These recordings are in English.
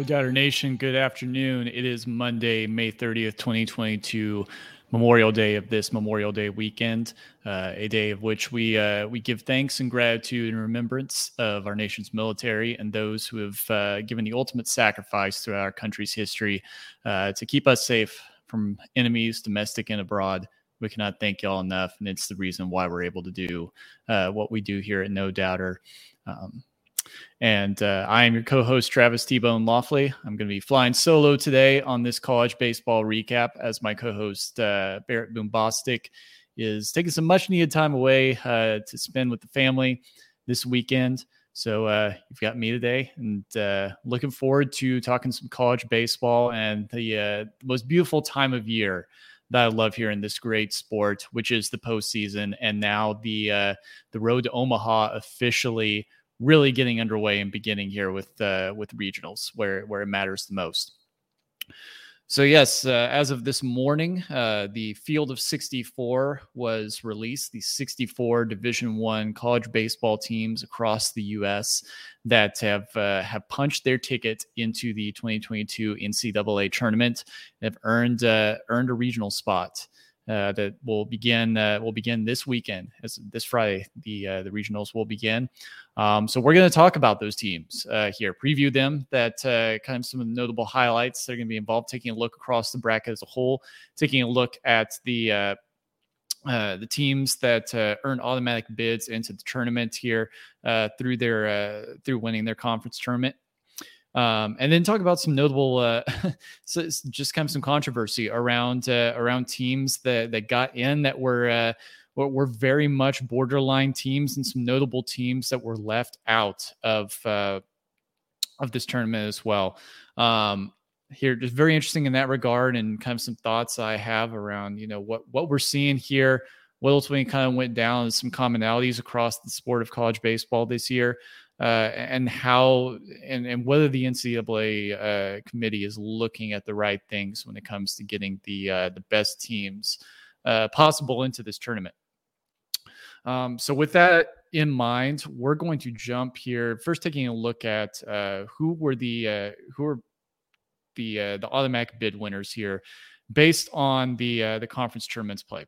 No Doubter Nation, good afternoon. It is Monday, May 30th, 2022, Memorial Day of this Memorial Day weekend, uh, a day of which we uh, we give thanks and gratitude and remembrance of our nation's military and those who have uh, given the ultimate sacrifice throughout our country's history uh, to keep us safe from enemies, domestic and abroad. We cannot thank y'all enough, and it's the reason why we're able to do uh, what we do here at No Doubter. Um, and uh, I am your co host, Travis T Bone Lofley. I'm going to be flying solo today on this college baseball recap as my co host, uh, Barret Boom Bostick, is taking some much needed time away uh, to spend with the family this weekend. So uh, you've got me today, and uh, looking forward to talking some college baseball and the uh, most beautiful time of year that I love here in this great sport, which is the postseason, and now the the road to Omaha officially really getting underway and beginning here with uh, with regionals where where it matters the most. So yes, uh, as of this morning, uh, the field of 64 was released. The 64 Division One college baseball teams across the U.S. that have uh, have punched their ticket into the 2022 NCAA tournament have earned uh, earned a regional spot. Uh, that will begin uh, will begin this weekend as this Friday. The uh, the regionals will begin. Um, so we're going to talk about those teams uh, here, preview them, that uh, kind of some of the notable highlights that are going to be involved, taking a look across the bracket as a whole, taking a look at the uh, uh, the teams that uh, earn automatic bids into the tournament here uh, through their through winning their conference tournament. Um, and then talk about some notable, uh, so just kind of some controversy around uh, around teams that that got in that were uh, were very much borderline teams and some notable teams that were left out of uh, of this tournament as well. Um, here, just very interesting in that regard, and kind of some thoughts I have around you know what what we're seeing here. What ultimately kind of went down, some commonalities across the sport of college baseball this year uh, and how and, and whether the NCAA uh, committee is looking at the right things when it comes to getting the uh, the best teams uh, possible into this tournament. Um, so with that in mind, we're going to jump here first, taking a look at uh, who were the uh, who were the the automatic bid winners here, based on the the conference tournaments play.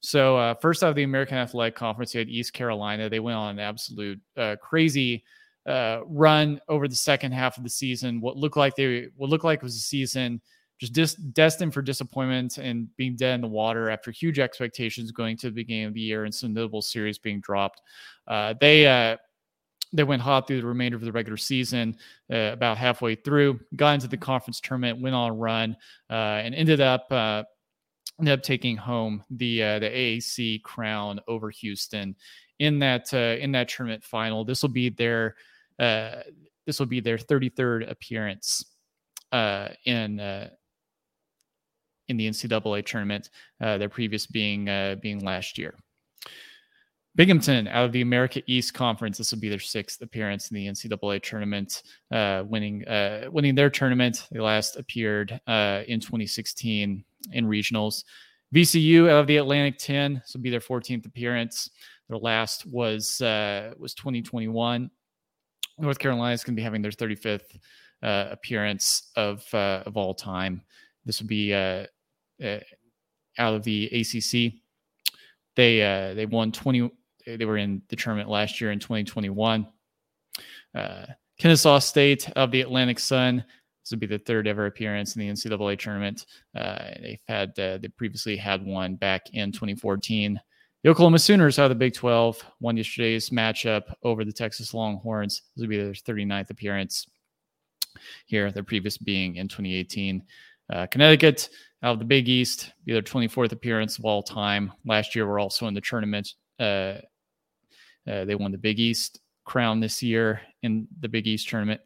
So uh, first out of the American Athletic Conference, you had East Carolina. They went on an absolute uh, crazy uh, run over the second half of the season. What looked like they what looked like it was a season just dis- destined for disappointment and being dead in the water after huge expectations going to the beginning of the year and some notable series being dropped. Uh, they uh, they went hot through the remainder of the regular season, uh, about halfway through, got into the conference tournament, went on a run, and ended up ended up taking home the uh, the AAC crown over Houston in that uh, in that tournament final. This will be their uh, this will be their 33rd appearance uh, in uh, in the NCAA tournament. Uh, their previous being uh, being last year. Binghamton out of the America East Conference. This will be their sixth appearance in the NCAA tournament, uh, winning uh, winning their tournament. They last appeared uh, in 2016 in regionals. VCU out of the Atlantic 10. This will be their 14th appearance. Their last was uh, was 2021. North Carolina is going to be having their 35th uh, appearance of uh, of all time. This will be out of the ACC. They they won 20 they were in the tournament last year in 2021. Uh, Kennesaw State of the Atlantic Sun. This would be the third ever appearance in the NCAA tournament. Uh, they've had uh, they previously had one back in 2014. The Oklahoma Sooners out of the Big 12 won yesterday's matchup over the Texas Longhorns. This would be their 39th appearance here. Their previous being in 2018. Uh, Connecticut out of the Big East, be their 24th appearance of all time. Last year, we're also in the tournament uh, they won the Big East crown this year in the Big East tournament.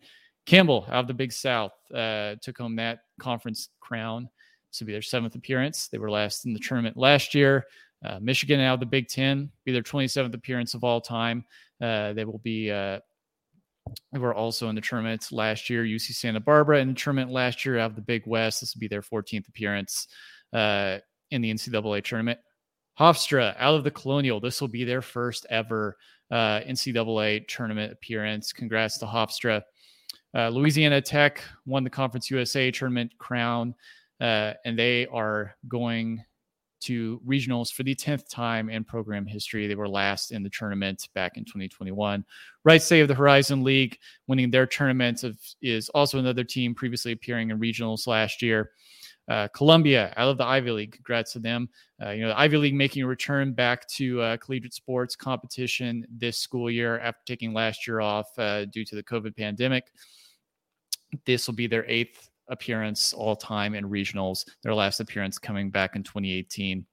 Campbell out of the Big South uh, took home that conference crown. This will be their seventh appearance. They were last in the tournament last year. Uh, Michigan out of the Big Ten, be their 27th appearance of all time. Uh, they will be. Uh, they were also in the tournament last year. UC Santa Barbara in the tournament last year out of the Big West. This will be their 14th appearance in the NCAA tournament. Hofstra out of the Colonial. This will be their first ever uh, NCAA tournament appearance. Congrats to Hofstra. Uh, Louisiana Tech won the Conference USA tournament crown, uh, and they are going to regionals for the 10th time in program history. They were last in the tournament back in 2021. Wright State of the Horizon League winning their tournament of, is also another team previously appearing in regionals last year. Uh, Columbia I love the Ivy League. Congrats to them. Uh, you know, the Ivy League making a return back to uh, collegiate sports competition this school year after taking last year off uh, due to the COVID pandemic. This will be their eighth appearance all time in regionals, their last appearance coming back in 2018.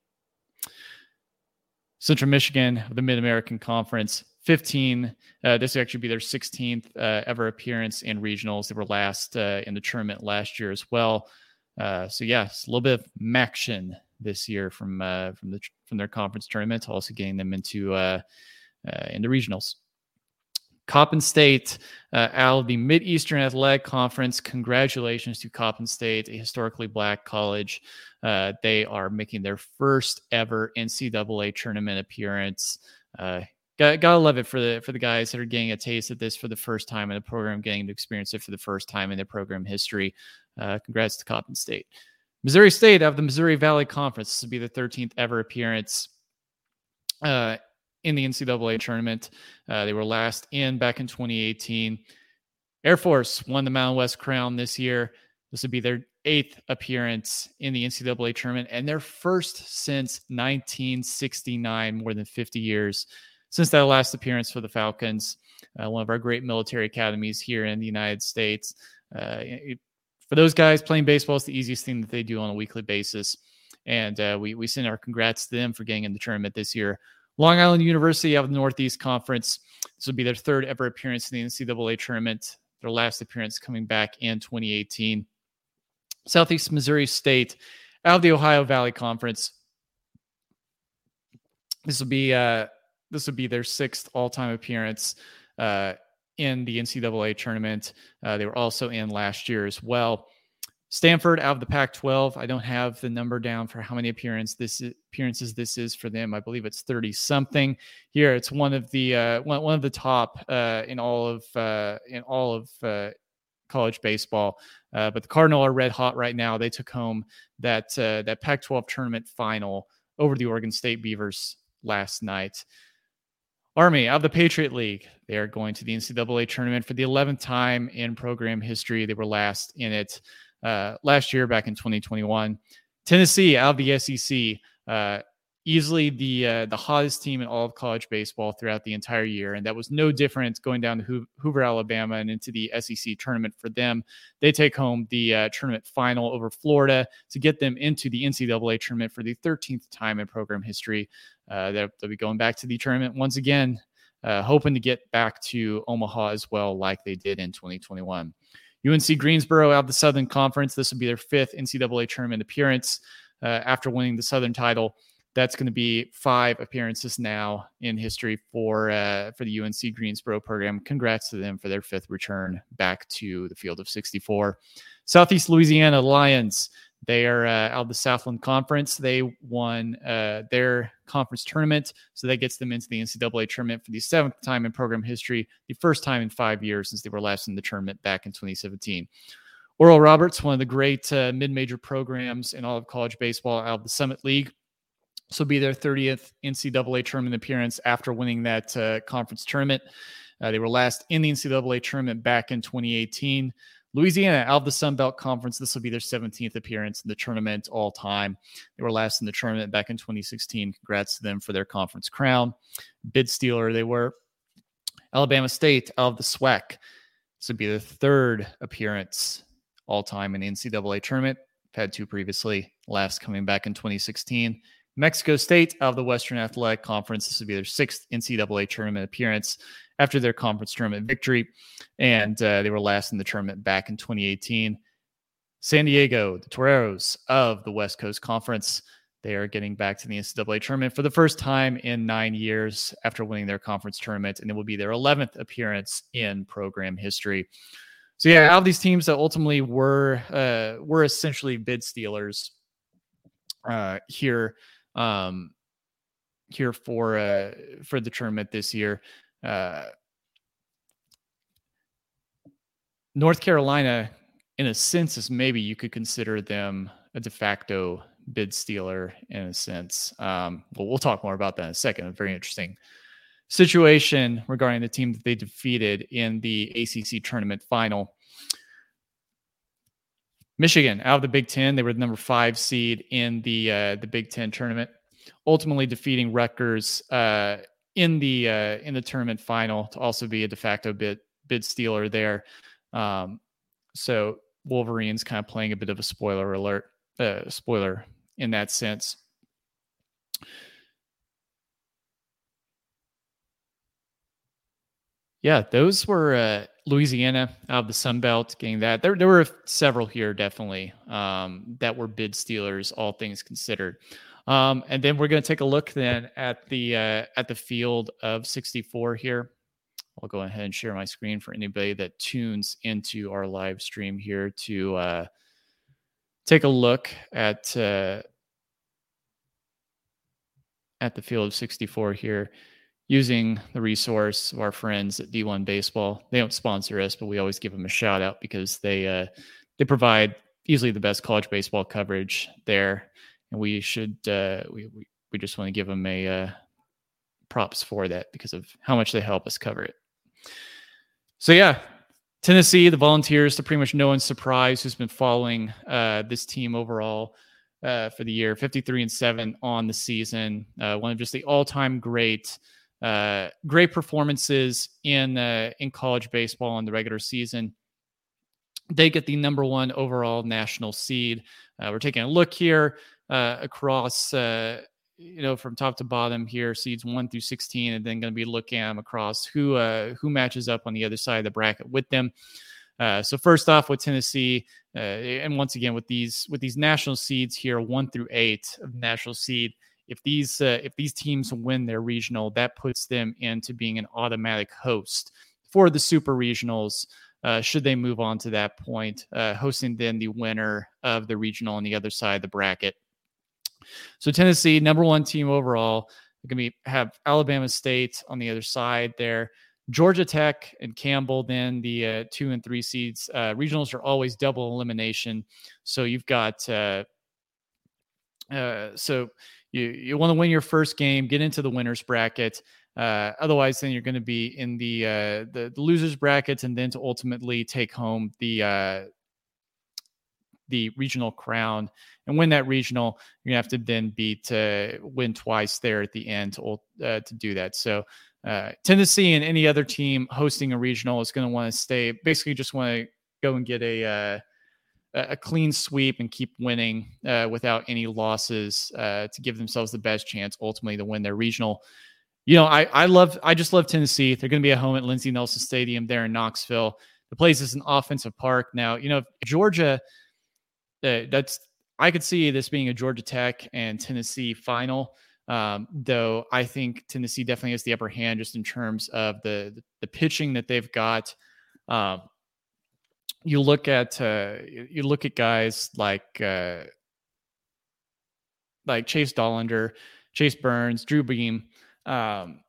Central Michigan, the Mid American Conference, 15. Uh, this will actually be their 16th uh, ever appearance in regionals. They were last uh, in the tournament last year as well. Uh, so yes, a little bit of action this year from uh, from the from their conference tournament, also getting them into uh, into regionals. Coppin State uh, out of the Mid Eastern Athletic Conference. Congratulations to Coppin State, a historically black college. Uh, they are making their first ever NCAA tournament appearance. Uh, got, gotta love it for the for the guys that are getting a taste of this for the first time in the program, getting to experience it for the first time in their program history. Uh, congrats to Coppin State. Missouri State of the Missouri Valley Conference. This will be the 13th ever appearance. Uh, in the NCAA tournament. Uh, they were last in back in 2018. Air Force won the Mountain West Crown this year. This would be their eighth appearance in the NCAA tournament and their first since 1969, more than 50 years since that last appearance for the Falcons, uh, one of our great military academies here in the United States. Uh, it, for those guys playing baseball, is the easiest thing that they do on a weekly basis. And uh, we, we send our congrats to them for getting in the tournament this year. Long Island University out of the Northeast Conference. This will be their third ever appearance in the NCAA tournament. Their last appearance coming back in 2018. Southeast Missouri State out of the Ohio Valley Conference. This will be uh, this would be their sixth all-time appearance uh, in the NCAA tournament. Uh, they were also in last year as well. Stanford out of the Pac-12. I don't have the number down for how many appearance this is, appearances this is for them. I believe it's 30 something. Here, it's one of the uh, one, one of the top uh, in all of uh, in all of uh, college baseball. Uh, but the Cardinal are red hot right now. They took home that uh, that Pac-12 tournament final over the Oregon State Beavers last night. Army of the Patriot League. They are going to the NCAA tournament for the 11th time in program history. They were last in it uh, last year back in 2021. Tennessee out of the SEC, uh, easily the uh, the hottest team in all of college baseball throughout the entire year, and that was no different going down to Hoover, Alabama, and into the SEC tournament for them. They take home the uh, tournament final over Florida to get them into the NCAA tournament for the 13th time in program history. Uh, they'll, they'll, be going back to the tournament once again, uh, hoping to get back to Omaha as well, like they did in 2021. UNC Greensboro out of the Southern Conference. This will be their fifth NCAA tournament appearance uh, after winning the Southern title. That's going to be five appearances now in history for uh, for the UNC Greensboro program. Congrats to them for their fifth return back to the field of 64. Southeast Louisiana Lions they are uh, out of the Southland Conference. They won uh, their conference tournament, so that gets them into the NCAA tournament for the seventh time in program history, the first time in five years since they were last in the tournament back in 2017. Oral Roberts, one of the great uh, mid-major programs in all of college baseball out of the Summit League. Will be their 30th NCAA tournament appearance after winning that uh, conference tournament. Uh, they were last in the NCAA tournament back in 2018. Louisiana out of the Sun Belt Conference. This will be their 17th appearance in the tournament all time. They were last in the tournament back in 2016. Congrats to them for their conference crown. Bid stealer they were. Alabama State out of the SWAC. This would be their third appearance all time in the NCAA tournament. Had two previously, last coming back in 2016. Mexico State of the Western Athletic Conference. This would be their sixth NCAA tournament appearance after their conference tournament victory. And uh, they were last in the tournament back in 2018. San Diego, the Toreros of the West Coast Conference, they are getting back to the NCAA tournament for the first time in nine years after winning their conference tournament. And it will be their 11th appearance in program history. So yeah, of these teams that ultimately were uh, were essentially bid stealers uh, here um, here for uh, for the tournament this year. Uh, North Carolina, in a sense, is maybe you could consider them a de facto bid stealer in a sense. Um, well, we'll talk more about that in a second. A very interesting situation regarding the team that they defeated in the ACC tournament final. Michigan out of the Big Ten, they were the number five seed in the uh, the Big Ten tournament, ultimately defeating Rutgers uh, in the uh, in the tournament final to also be a de facto bid bid stealer there. Um, so Wolverines kind of playing a bit of a spoiler alert, uh, spoiler in that sense. Yeah, those were uh, Louisiana out of the Sun Belt getting that. There, there were several here definitely um, that were bid stealers, all things considered. Um, and then we're going to take a look then at the uh, at the field of 64 here. I'll go ahead and share my screen for anybody that tunes into our live stream here to uh, take a look at uh, at the field of 64 here using the resource of our friends at D1 Baseball. They don't sponsor us, but we always give them a shout out because they uh, they provide easily the best college baseball coverage there, and we should uh, we, we we just want to give them a uh, props for that because of how much they help us cover it. So yeah, Tennessee, the Volunteers, to pretty much no one's surprise, who's been following uh, this team overall uh, for the year, 53 and seven on the season, uh, one of just the all-time great uh, great performances in uh, in college baseball in the regular season. They get the number one overall national seed. Uh, we're taking a look here uh, across, uh, you know, from top to bottom here, seeds one through sixteen, and then going to be looking at them across who uh, who matches up on the other side of the bracket with them. so first off, with Tennessee, and once again with these with these national seeds here, one through eight of national seed if these uh, if these teams win their regional, that puts them into being an automatic host for the super regionals. Uh, should they move on to that point, uh, hosting then the winner of the regional on the other side of the bracket. So Tennessee, number one team overall, going to be have Alabama State on the other side there. Georgia Tech and Campbell, then the uh, two and three seeds. Uh, regionals are always double elimination, so you've got uh, uh so you you want to win your first game, get into the winners bracket. Uh, otherwise, then you're going to be in the, uh, the, the losers brackets, and then to ultimately take home the uh, the regional crown and win that regional. Gonna have to then beat win twice there at the end to uh, to do that. So uh, Tennessee and any other team hosting a regional is going to want to stay. Basically, just want to go and get a uh, a clean sweep and keep winning uh, without any losses uh, to give themselves the best chance ultimately to win their regional. You know, I I love I just love Tennessee. They're going to be at home at Lindsey Nelson Stadium there in Knoxville. The place is an offensive park now. You know, Georgia. Uh, that's I could see this being a Georgia Tech and Tennessee final. Um, though I think Tennessee definitely has the upper hand just in terms of the the, the pitching that they've got. Um, you look at uh, you look at guys like uh, like Chase Dollander, Chase Burns, Drew Beam, um,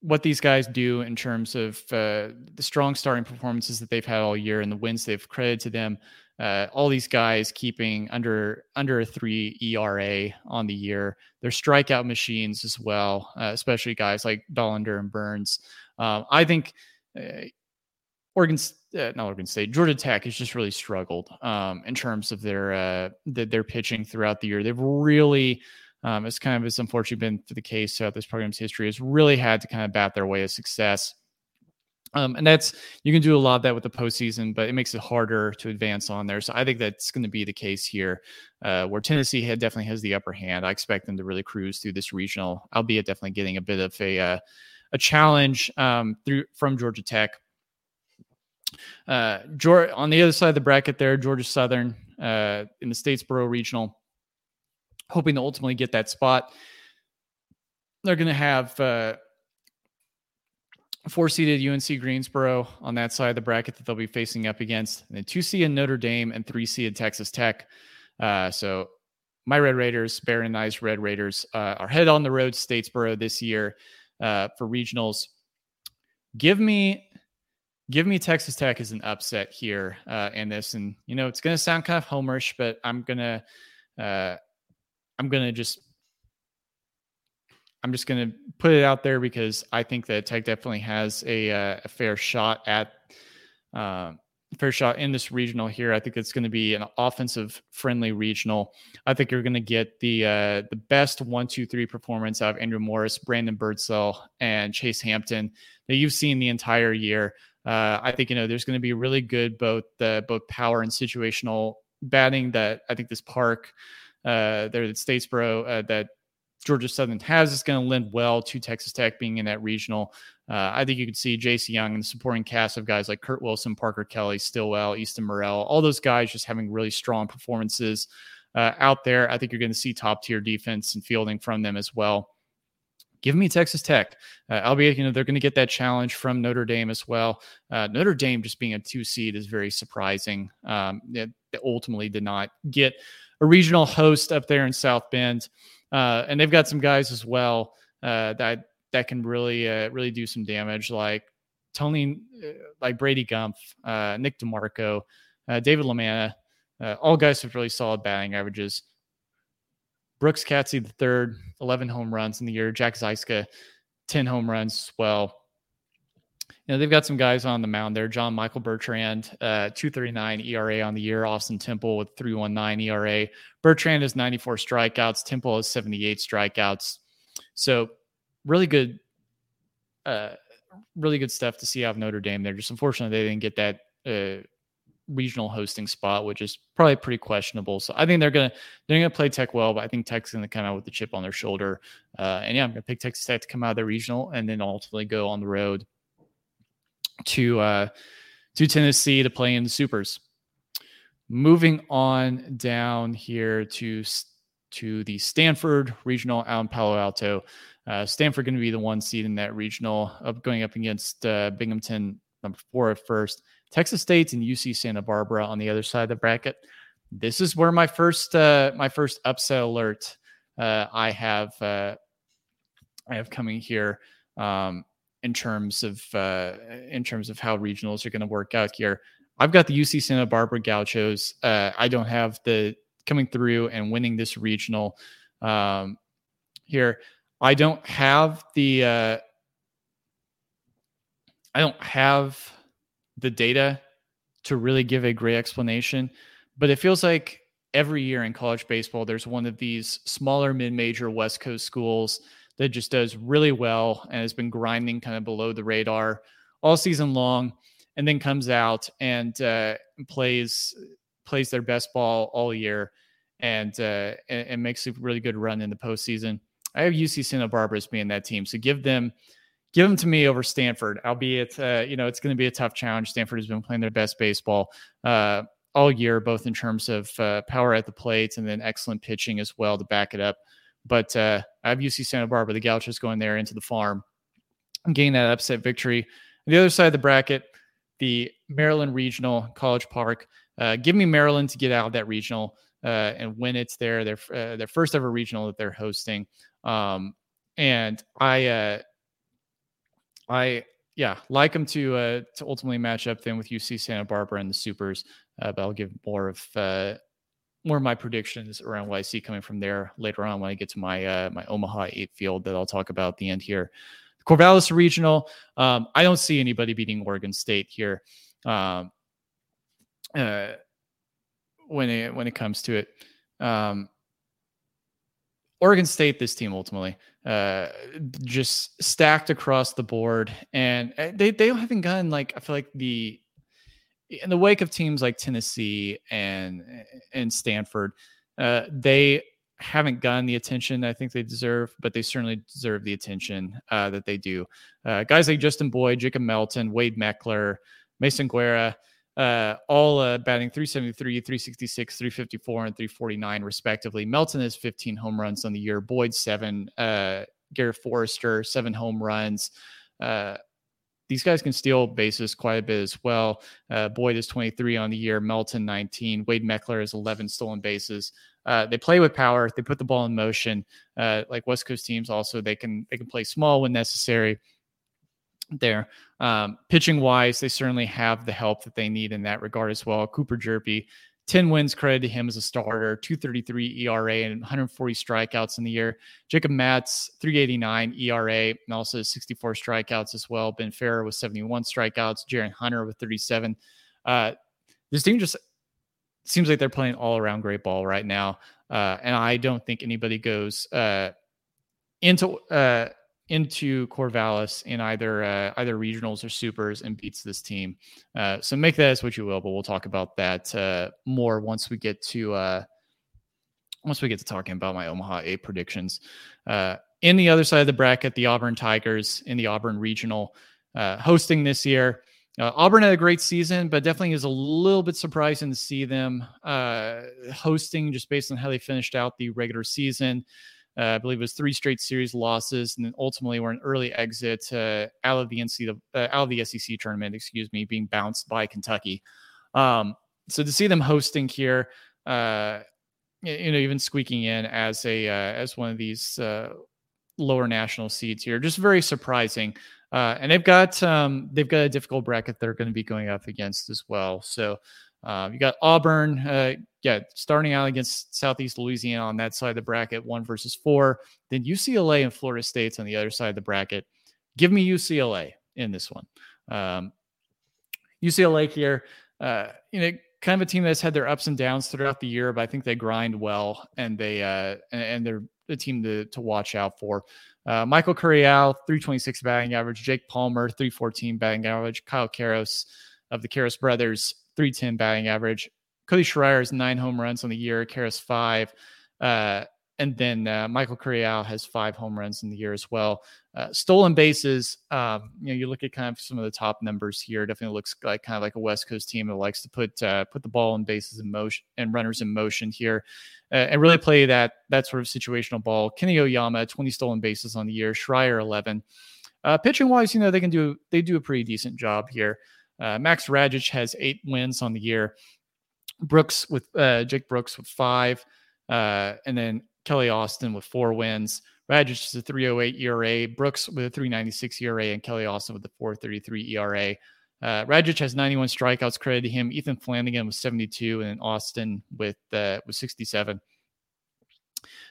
what these guys do in terms of uh, the strong starting performances that they've had all year and the wins they've credited to them. Uh, all these guys keeping under under a three ERA on the year. They're strikeout machines as well, uh, especially guys like Dollander and Burns. Um, I think uh, Oregon, uh, not Oregon State, Georgia Tech has just really struggled um, in terms of their uh, the, their pitching throughout the year. They've really, um, it's kind of as unfortunately been the case throughout this program's history, has really had to kind of bat their way of success. Um, and that's you can do a lot of that with the postseason, but it makes it harder to advance on there. So I think that's going to be the case here, uh, where Tennessee had, definitely has the upper hand. I expect them to really cruise through this regional, albeit definitely getting a bit of a uh, a challenge um, through from Georgia Tech. Uh, on the other side of the bracket, there, Georgia Southern uh, in the Statesboro Regional, hoping to ultimately get that spot. They're going to have uh, four seeded UNC Greensboro on that side of the bracket that they'll be facing up against, and then two seeded Notre Dame and three seeded Texas Tech. Uh, so my Red Raiders, Barret and I's Red Raiders, uh, are head on the road Statesboro this year uh, for regionals. Give me give me Texas Tech as an upset here uh, in this, and you know it's going to sound kind of homerish, but I'm gonna uh, I'm gonna just I'm just gonna put it out there because I think that Tech definitely has a, uh, a fair shot at uh, fair shot in this regional here. I think it's going to be an offensive friendly regional. I think you're going to get the uh, the best one, two, three performance out of Andrew Morris, Brandon Birdsell, and Chase Hampton that you've seen the entire year. Uh, I think you know there's going to be really good both the both power and situational batting that I think this park uh, there at Statesboro uh, that Georgia Southern has is going to lend well to Texas Tech being in that regional. Uh, I think you could see Jace Jung and the supporting cast of guys like Kurt Wilson, Parker Kelly, Stillwell, Easton Morrell, all those guys just having really strong performances uh, out there. I think you're going to see top tier defense and fielding from them as well give me Texas Tech. Uh, albeit, you know, they're going to get that challenge from Notre Dame as well. Uh, Notre Dame just being a two seed is very surprising. Um, ultimately did not get a regional host up there in South Bend, uh, and they've got some guys as well uh, that that can really uh, really do some damage, like Tony, uh, like Brady Gumpf, Nick DeMarco, David LaManna. all guys with really solid batting averages. Brooks Coetzee the third, 11 home runs in the year. Jack Zyska, 10 home runs as well. You know, they've got some guys on the mound there. John Michael Bertrand, uh, 239 ERA on the year. Austin Temple with 319 ERA. Bertrand has 94 strikeouts. Temple has 78 strikeouts. So really good, uh, really good stuff to see out of Notre Dame there. Just unfortunately, they didn't get that uh, regional hosting spot, which is probably pretty questionable. So I think they're gonna they're gonna play Tech well, but I think Tech's gonna come out with the chip on their shoulder. Uh, and yeah, I'm gonna pick Texas Tech to come out of the regional and then ultimately go on the road to uh, to Tennessee to play in the supers. Moving on down here to to the Stanford regional out in Palo Alto. Uh, Stanford going to be the one seed in that regional, up going up against uh, Binghamton number four at first. Texas State and UC Santa Barbara on the other side of the bracket. This is where my first uh, my first upset alert uh, I have uh, I have coming here um, in terms of uh, in terms of how regionals are going to work out here. I've got the UC Santa Barbara Gauchos. Uh, I don't have the coming through and winning this regional um, here. I don't have the uh, I don't have the data to really give a great explanation, but it feels like every year in college baseball, there's one of these smaller mid major West Coast schools that just does really well and has been grinding kind of below the radar all season long and then comes out and uh, plays plays their best ball all year and, uh, and, and makes a really good run in the postseason. I have UC Santa Barbara as being that team, so give them give them to me over Stanford, albeit, uh, you know, it's going to be a tough challenge. Stanford has been playing their best baseball uh, all year, both in terms of uh, power at the plate and then excellent pitching as well to back it up. But uh, I have UC Santa Barbara, the Gauchos going there into the farm getting that upset victory. On the other side of the bracket, the Maryland Regional College Park. Uh, give me Maryland to get out of that regional uh, and win it's there. Their their first ever regional that they're hosting. Um, and I I yeah like them to uh, to ultimately match up then with UC Santa Barbara and the Supers, uh, but I'll give more of uh, more of my predictions around what I see coming from there later on when I get to my uh, my Omaha eight field that I'll talk about at the end here. Corvallis Regional, um, I don't see anybody beating Oregon State here. Um, uh, when it when it comes to it, um, Oregon State, this team ultimately, uh, just stacked across the board, and uh, they they haven't gotten like I feel like the in the wake of teams like Tennessee and and Stanford, uh, they haven't gotten the attention I think they deserve, but they certainly deserve the attention uh, that they do. Uh, guys like Justin Boyd, Jacob Melton, Wade Meckler, Mason Guerra uh, all uh, batting 373, 366, 354, and 349, respectively. Melton has 15 home runs on the year. Boyd, seven. Uh, Garrett Forrester, seven home runs. Uh, these guys can steal bases quite a bit as well. Uh, Boyd is 23 on the year. Melton, 19. Wade Meckler is 11 stolen bases. Uh, they play with power. They put the ball in motion. Uh, like West Coast teams, also they can they can play small when necessary there. Um, pitching wise, they certainly have the help that they need in that regard as well. Cooper Hjerpe, 10 wins credit to him as a starter, 233 ERA and 140 strikeouts in the year. Jacob Matz, 389 ERA and also 64 strikeouts as well. Ben Ferrer with 71 strikeouts, Jaron Hunter with 37. Uh, this team just seems like they're playing all around great ball right now. Uh, and I don't think anybody goes uh, into uh, into Corvallis in either uh, either regionals or supers and beats this team. Uh, so make that as what you will, but we'll talk about that uh, more once we get to uh, once we get to talking about my Omaha A predictions. Uh, in the other side of the bracket, the Auburn Tigers in the Auburn Regional uh, hosting this year. Auburn had a great season, but definitely is a little bit surprising to see them hosting just based on how they finished out the regular season. Uh, I believe it was three straight series losses, and then ultimately were an early exit uh, out of the NC uh, out of the SEC tournament. Excuse me, being bounced by Kentucky. Um, so to see them hosting here, uh, you know, even squeaking in as a uh, as one of these uh, lower national seeds here, just very surprising. and they've got um, they've got a difficult bracket they're going to be going up against as well. So uh, you got Auburn, uh, yeah, starting out against Southeast Louisiana on that side of the bracket, one versus four. Then UCLA and Florida State's on the other side of the bracket. Give me UCLA in this one. Um, UCLA here, uh, you know, kind of a team that's had their ups and downs throughout the year, but I think they grind well and they uh, and they're a team to to watch out for. Uh, Michael Curiel, 326 batting average. Jake Palmer, 314 batting average. Kyle Karros of the Karros brothers, 310 batting average. Cody Schreier has nine home runs on the year, Karros five. Uh, and then uh, Michael Curiel has five home runs in the year as well. Uh, stolen bases, um, you know, you look at kind of some of the top numbers here. Definitely looks like kind of like a West Coast team that likes to put uh, put the ball in bases in motion and runners in motion here, uh, and really play that that sort of situational ball. Kenny Oyama, 20 stolen bases on the year. Schreier, 11. Uh, pitching wise, you know, they can do they do a pretty decent job here. Uh, Max Rajcic has eight wins on the year. Brooks with uh, Jake Brooks with five, uh, and then Kelly Austin with four wins. Radich is a 308 ERA, Brooks with a 396 ERA, and Kelly Austin with a 433 ERA. Uh, Rajcic has 91 strikeouts credited to him. Ethan Flanagan with 72, and Austin with uh, with 67.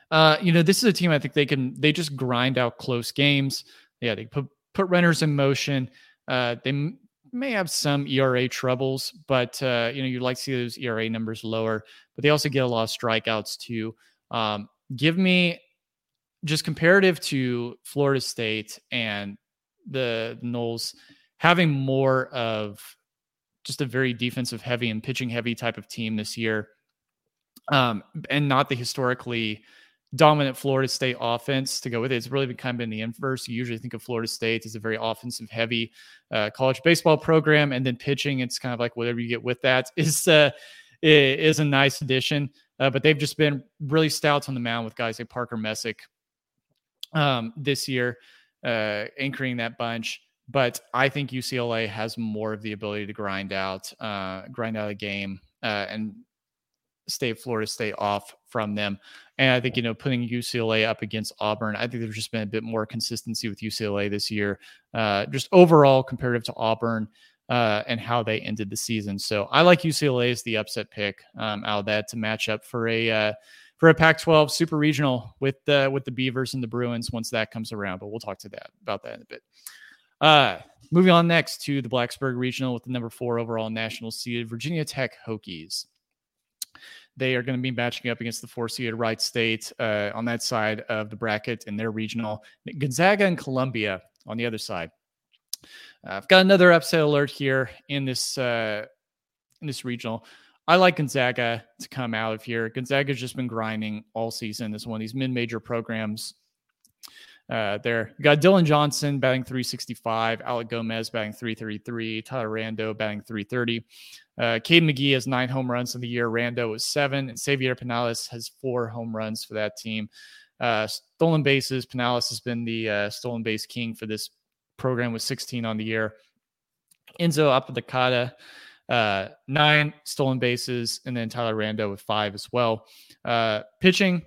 Uh, you know, this is a team I think they can they just grind out close games. Yeah, they put put runners in motion. Uh, they may have some ERA troubles, but uh, you know you'd like to see those ERA numbers lower. But they also get a lot of strikeouts too. Um, give me just comparative to Florida State and the Noles having more of just a very defensive heavy and pitching heavy type of team this year, um, and not the historically dominant Florida State offense to go with it. It's really been kind of been the inverse. You usually think of Florida State as a very offensive heavy uh, college baseball program, and then pitching. It's kind of like whatever you get with that is uh, is a nice addition. Uh, but they've just been really stout on the mound with guys like Parker Messick um, this year, uh, anchoring that bunch. But I think UCLA has more of the ability to grind out, uh, grind out a game, uh, and stay Florida State off from them. And I think, you know, putting UCLA up against Auburn, I think there's just been a bit more consistency with UCLA this year, uh, just overall comparative to Auburn uh, and how they ended the season. So I like UCLA as the upset pick um, out of that to match up for a uh, for a Pac-12 Super Regional with the with the Beavers and the Bruins once that comes around. But we'll talk to that about that in a bit. Uh, moving on next to the Blacksburg Regional with the number four overall national seed Virginia Tech Hokies. They are going to be matching up against the four seeded Wright State uh, on that side of the bracket in their regional. Gonzaga and Columbia on the other side. Uh, I've got another upset alert here in this uh, in this regional. I like Gonzaga to come out of here. Gonzaga's just been grinding all season. This one of these mid-major programs. Uh, there, you got Dylan Johnson batting 365, Alec Gomez batting 333, Tyler Rando batting 330. Uh, Cade McGee has nine home runs in the year. Rando has seven, and Xavier Pinales has four home runs for that team. Uh, stolen bases, Pinales has been the uh, stolen base king for this program with 16 on the year. Enzo Apodaca, uh, nine stolen bases, and then Tyler Rando with five as well. Uh, pitching,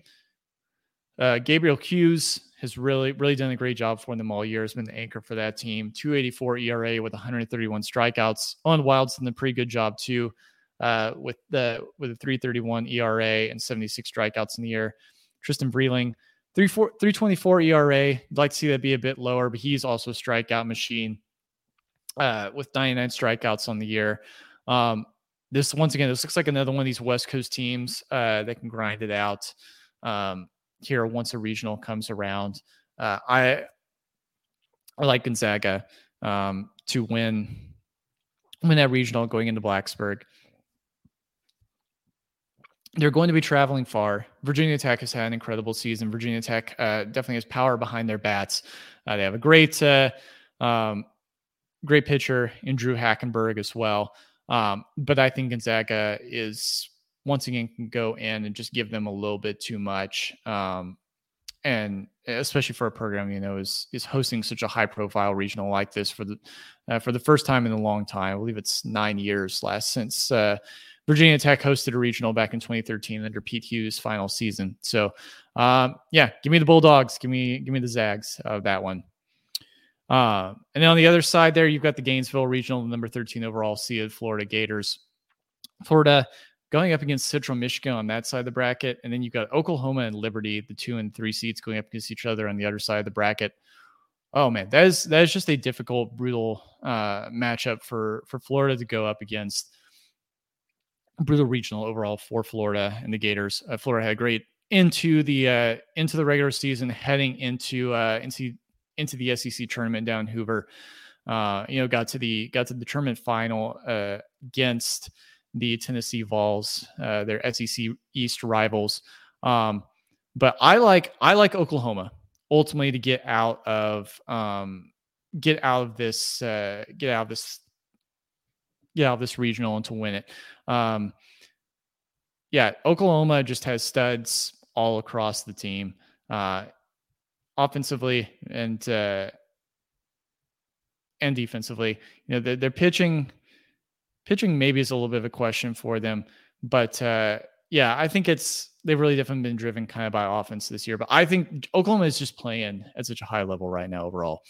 uh, Gabriel Hughes has really, really done a great job for them all year. Has been the anchor for that team. 284 ERA with 131 strikeouts. Owen Wild's done a pretty good job too, uh, with the with a 331 ERA and 76 strikeouts in the year. Tristan Vreeling, 324 ERA. I'd like to see that be a bit lower, but he's also a strikeout machine uh, with 99 strikeouts on the year. Um, this once again, this looks like another one of these West Coast teams uh, that can grind it out um, here once a regional comes around. Uh, I I like Gonzaga um, to win win that regional going into Blacksburg. They're going to be traveling far. Virginia Tech has had an incredible season. Virginia Tech uh, definitely has power behind their bats. Uh, they have a great, uh, um, great pitcher in Drew Hackenberg as well. Um, but I think Gonzaga is once again can go in and just give them a little bit too much. Um, and especially for a program you know is is hosting such a high profile regional like this for the uh, for the first time in a long time. I believe it's nine years last since uh, Virginia Tech hosted a regional back in 2013 under Pete Hughes' final season. So, um, yeah, give me the Bulldogs, give me give me the Zags of that one. Uh, and then on the other side there, you've got the Gainesville Regional, number 13 overall seeded Florida Gators. Florida going up against Central Michigan on that side of the bracket. And then you've got Oklahoma and Liberty, the two and three seats going up against each other on the other side of the bracket. Oh man, that is that is just a difficult, brutal uh, matchup for for Florida to go up against. Brutal regional overall for Florida and the Gators. Uh, Florida had great into the uh, into the regular season, heading into uh, into into the SEC tournament down Hoover. Uh, you know, got to the got to the tournament final uh, against the Tennessee Vols, uh, their SEC East rivals. Um, but I like I like Oklahoma ultimately to get out of um, get out of this uh, get out of this get out of this regional and to win it. Um, yeah, Oklahoma just has studs all across the team, uh, offensively and uh, and defensively. You know, they're, they're pitching Pitching maybe is a little bit of a question for them, but uh, yeah, I think it's they've really definitely been driven kind of by offense this year. But I think Oklahoma is just playing at such a high level right now overall.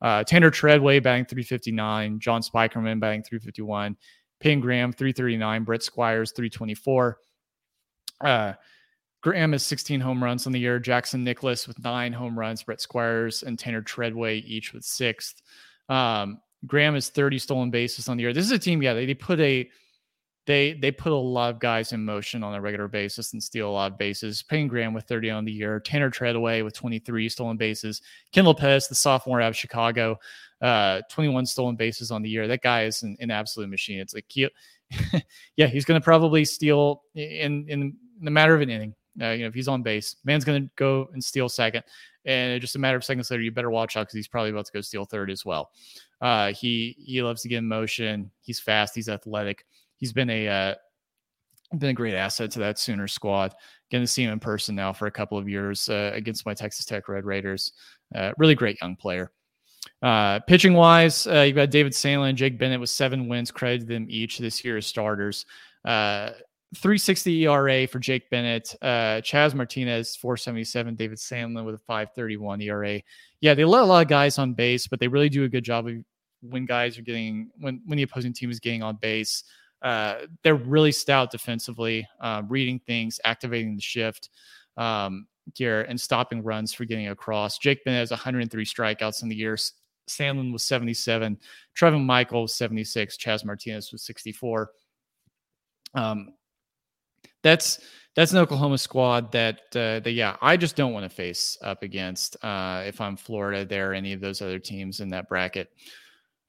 Uh, Tanner Treadway batting 359, John Spikerman batting 351, Payne Graham 339, Brett Squires 324. Uh, Graham has 16 home runs on the year. Jackson Nicklaus with nine home runs. Brett Squires and Tanner Treadway each with sixth. Um, Graham is 30 stolen bases on the year. This is a team, yeah, they, they put a they they put a lot of guys in motion on a regular basis and steal a lot of bases. Payne Graham with 30 on the year, Tanner Treadway with 23 stolen bases, Ken Lopez, the sophomore out of Chicago, uh, 21 stolen bases on the year. That guy is an, an absolute machine. It's like he, yeah, he's going to probably steal in in the matter of an inning. Uh, you know, if he's on base, man's going to go and steal second, and just a matter of seconds later, you better watch out because he's probably about to go steal third as well. Uh, he he loves to get in motion. He's fast. He's athletic. He's been a uh, been a great asset to that Sooner squad. Getting to see him in person now for a couple of years uh, against my Texas Tech Red Raiders. Uh, really great young player. Uh, pitching wise, uh, you've got David Sandlin, Jake Bennett with seven wins, credited them each this year as starters. Uh, 360 ERA for Jake Bennett, uh, Chaz Martinez 477, David Sandlin with a 531 ERA. Yeah, they let a lot of guys on base, but they really do a good job of when guys are getting when when the opposing team is getting on base. Uh, they're really stout defensively, uh, reading things, activating the shift um, here, and stopping runs for getting across. Jake Bennett has 103 strikeouts in the year. Sandlin was 77. Trevin Michael was 76. Chaz Martinez was 64. Um, that's that's an Oklahoma squad that uh, that yeah, I just don't want to face up against uh, if I'm Florida. There, any of those other teams in that bracket.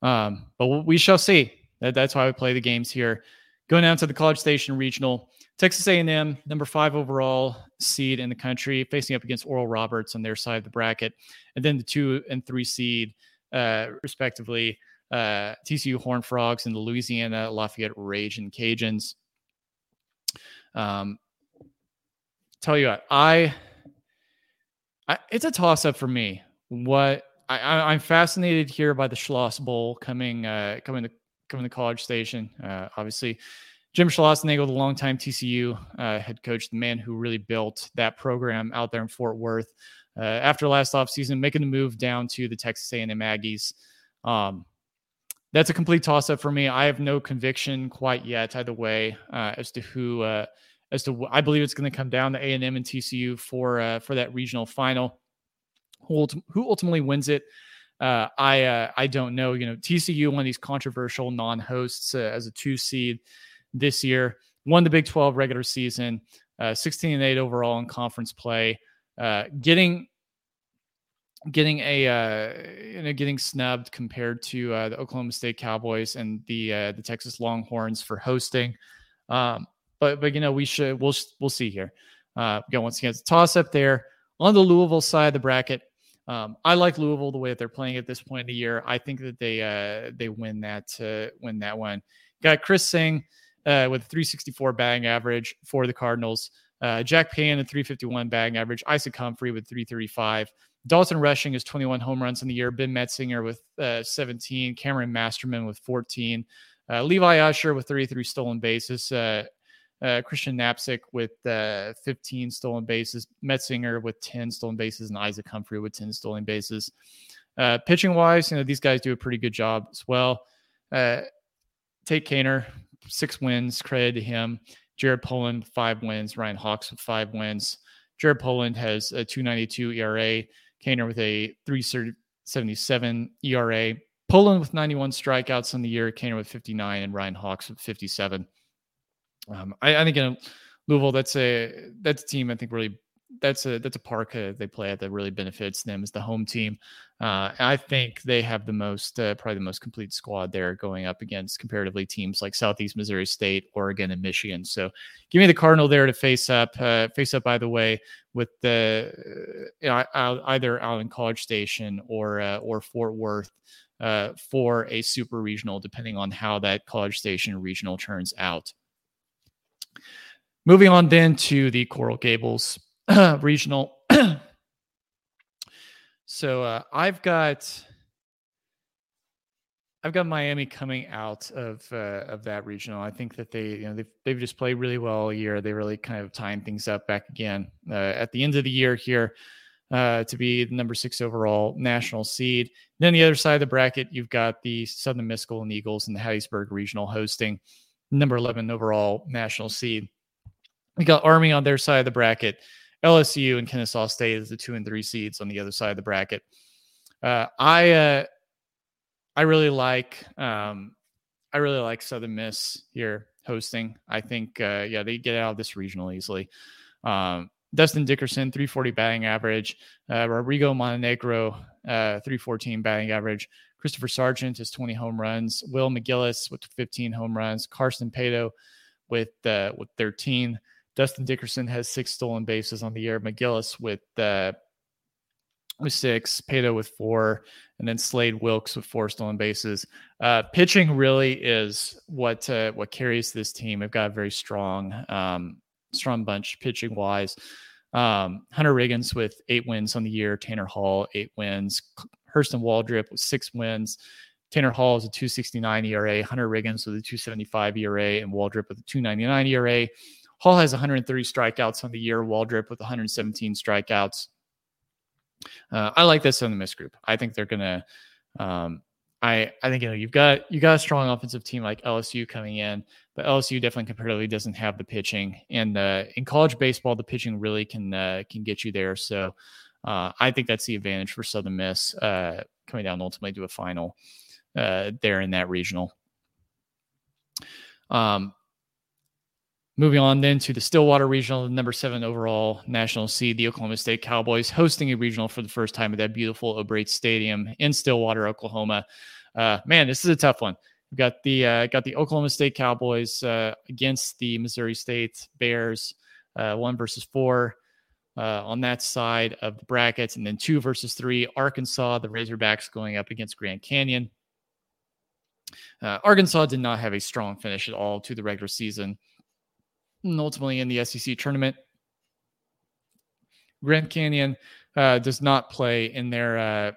Um, but we shall see. That, that's why we play the games here. Going down to the College Station Regional, Texas A&M, number five overall seed in the country, facing up against Oral Roberts on their side of the bracket, and then the two and three seed, uh, respectively, uh, TCU Horn Frogs and the Louisiana Lafayette Ragin' Cajuns. Um, tell you what, I, I it's a toss up for me. What I, am fascinated here by the Schloss Bowl coming uh, coming to coming to College Station. Uh, obviously, Jim Schlossnagle, the longtime TCU uh, head coach, the man who really built that program out there in Fort Worth. uh, after last offseason, making the move down to the Texas A&M Aggies. Um, that's a complete toss up for me. I have no conviction quite yet either way uh, as to who uh, as to I believe it's going to come down to A and TCU for for that regional final. Who, ultimately wins it? Uh, I uh, I don't know. You know, TCU one of these controversial non-hosts uh, as a two seed this year. Won the Big 12 regular season, 16 and 8 overall in conference play. getting getting a uh, you know getting snubbed compared to uh, the Oklahoma State Cowboys and the uh, the Texas Longhorns for hosting. Um, but but you know we should we'll we'll see here. Uh, again, once again, it's a toss up there on the Louisville side of the bracket. Um, I like Louisville the way that they're playing at this point in the year. I think that they uh, they win that uh, win that one. Got Chris Singh uh, with a 364 batting average for the Cardinals. Uh, Jack Payne a 351 batting average. Isaac Humphrey with 335. Dalton Rushing is 21 home runs in the year. Ben Metzinger with uh, 17. Cameron Masterman with 14. Uh, Levi Usher with 33 stolen bases. Uh, uh Christian Knapczyk with uh, 15 stolen bases. Metzinger with 10 stolen bases, and Isaac Humphrey with 10 stolen bases. Uh, pitching wise, you know these guys do a pretty good job as well. Tate Kuehner, six wins, credit to him. Jared Poland, five wins. Ryan Hawks with five wins. Jared Poland has a 292 ERA. Kuehner with a 377 ERA. Poland with 91 strikeouts on the year. Kuehner with 59 and Ryan Hawks with 57. Um, I, I, think in Louisville, that's a that's a team I think really that's a that's a park uh, they play at that really benefits them as the home team. Uh, I think they have the most uh, probably the most complete squad there going up against comparatively teams like Southeast Missouri State, Oregon, and Michigan. So give me the Cardinal there to face up uh, face up by the way with the you know, either out in College Station or uh, or Fort Worth. Uh, for a super regional, depending on how that College Station regional turns out. Moving on then to the Coral Gables regional. so uh, I've got I've got Miami coming out of uh, of that regional. I think that they you know they've they've just played really well all year. They really kind of tying things up back again uh, at the end of the year here. Uh, to be the number six overall national seed. Then the other side of the bracket, you've got the Southern Miss Golden Eagles and the Hattiesburg Regional hosting number 11 overall national seed. We got Army on their side of the bracket. LSU and Kennesaw State as the two and three seeds on the other side of the bracket. Uh, I uh, I really like um, I really like Southern Miss here hosting. I think uh, yeah they get out of this regional easily. Um, Dustin Dickerson 340 batting average. Uh, Rodrigo Montenegro uh, 314 batting average. Christopher Sargent has 20 home runs. Will McGillis with 15 home runs. Carson Paetow with uh, with 13. Dustin Dickerson has six stolen bases on the year. McGillis with uh, with six, Paetow with four, and then Slade Wilks with four stolen bases. Uh, pitching really is what uh, what carries this team. They've got a very strong um, strong bunch pitching wise. Um, Hunter Riggins with eight wins on the year. Tanner Hall eight wins. Hurston Waldrep with six wins. Tanner Hall is a 269 ERA. Hunter Riggins with a 275 ERA, and Waldrep with a 299 ERA. Hall has 130 strikeouts on the year. Waldrep with 117 strikeouts. Uh, I like this in the miss group. I think they're gonna. Um, I I think you know you've got you got a strong offensive team like LSU coming in, but LSU definitely comparatively doesn't have the pitching. And uh, in college baseball, the pitching really can uh, can get you there. So uh, I think that's the advantage for Southern Miss uh, coming down ultimately to a final uh, there in that regional. Um, Moving on then to the Stillwater Regional, number seven overall national seed, the Oklahoma State Cowboys hosting a regional for the first time at that beautiful O'Brate Stadium in Stillwater, Oklahoma. Uh, man, this is a tough one. We've got the uh, got the Oklahoma State Cowboys uh, against the Missouri State Bears, uh, one versus four uh, on that side of the brackets, and then two versus three. Arkansas, the Razorbacks going up against Grand Canyon. Uh, Arkansas did not have a strong finish at all to the regular season and ultimately in the SEC tournament. Grand Canyon uh, does not play in their uh,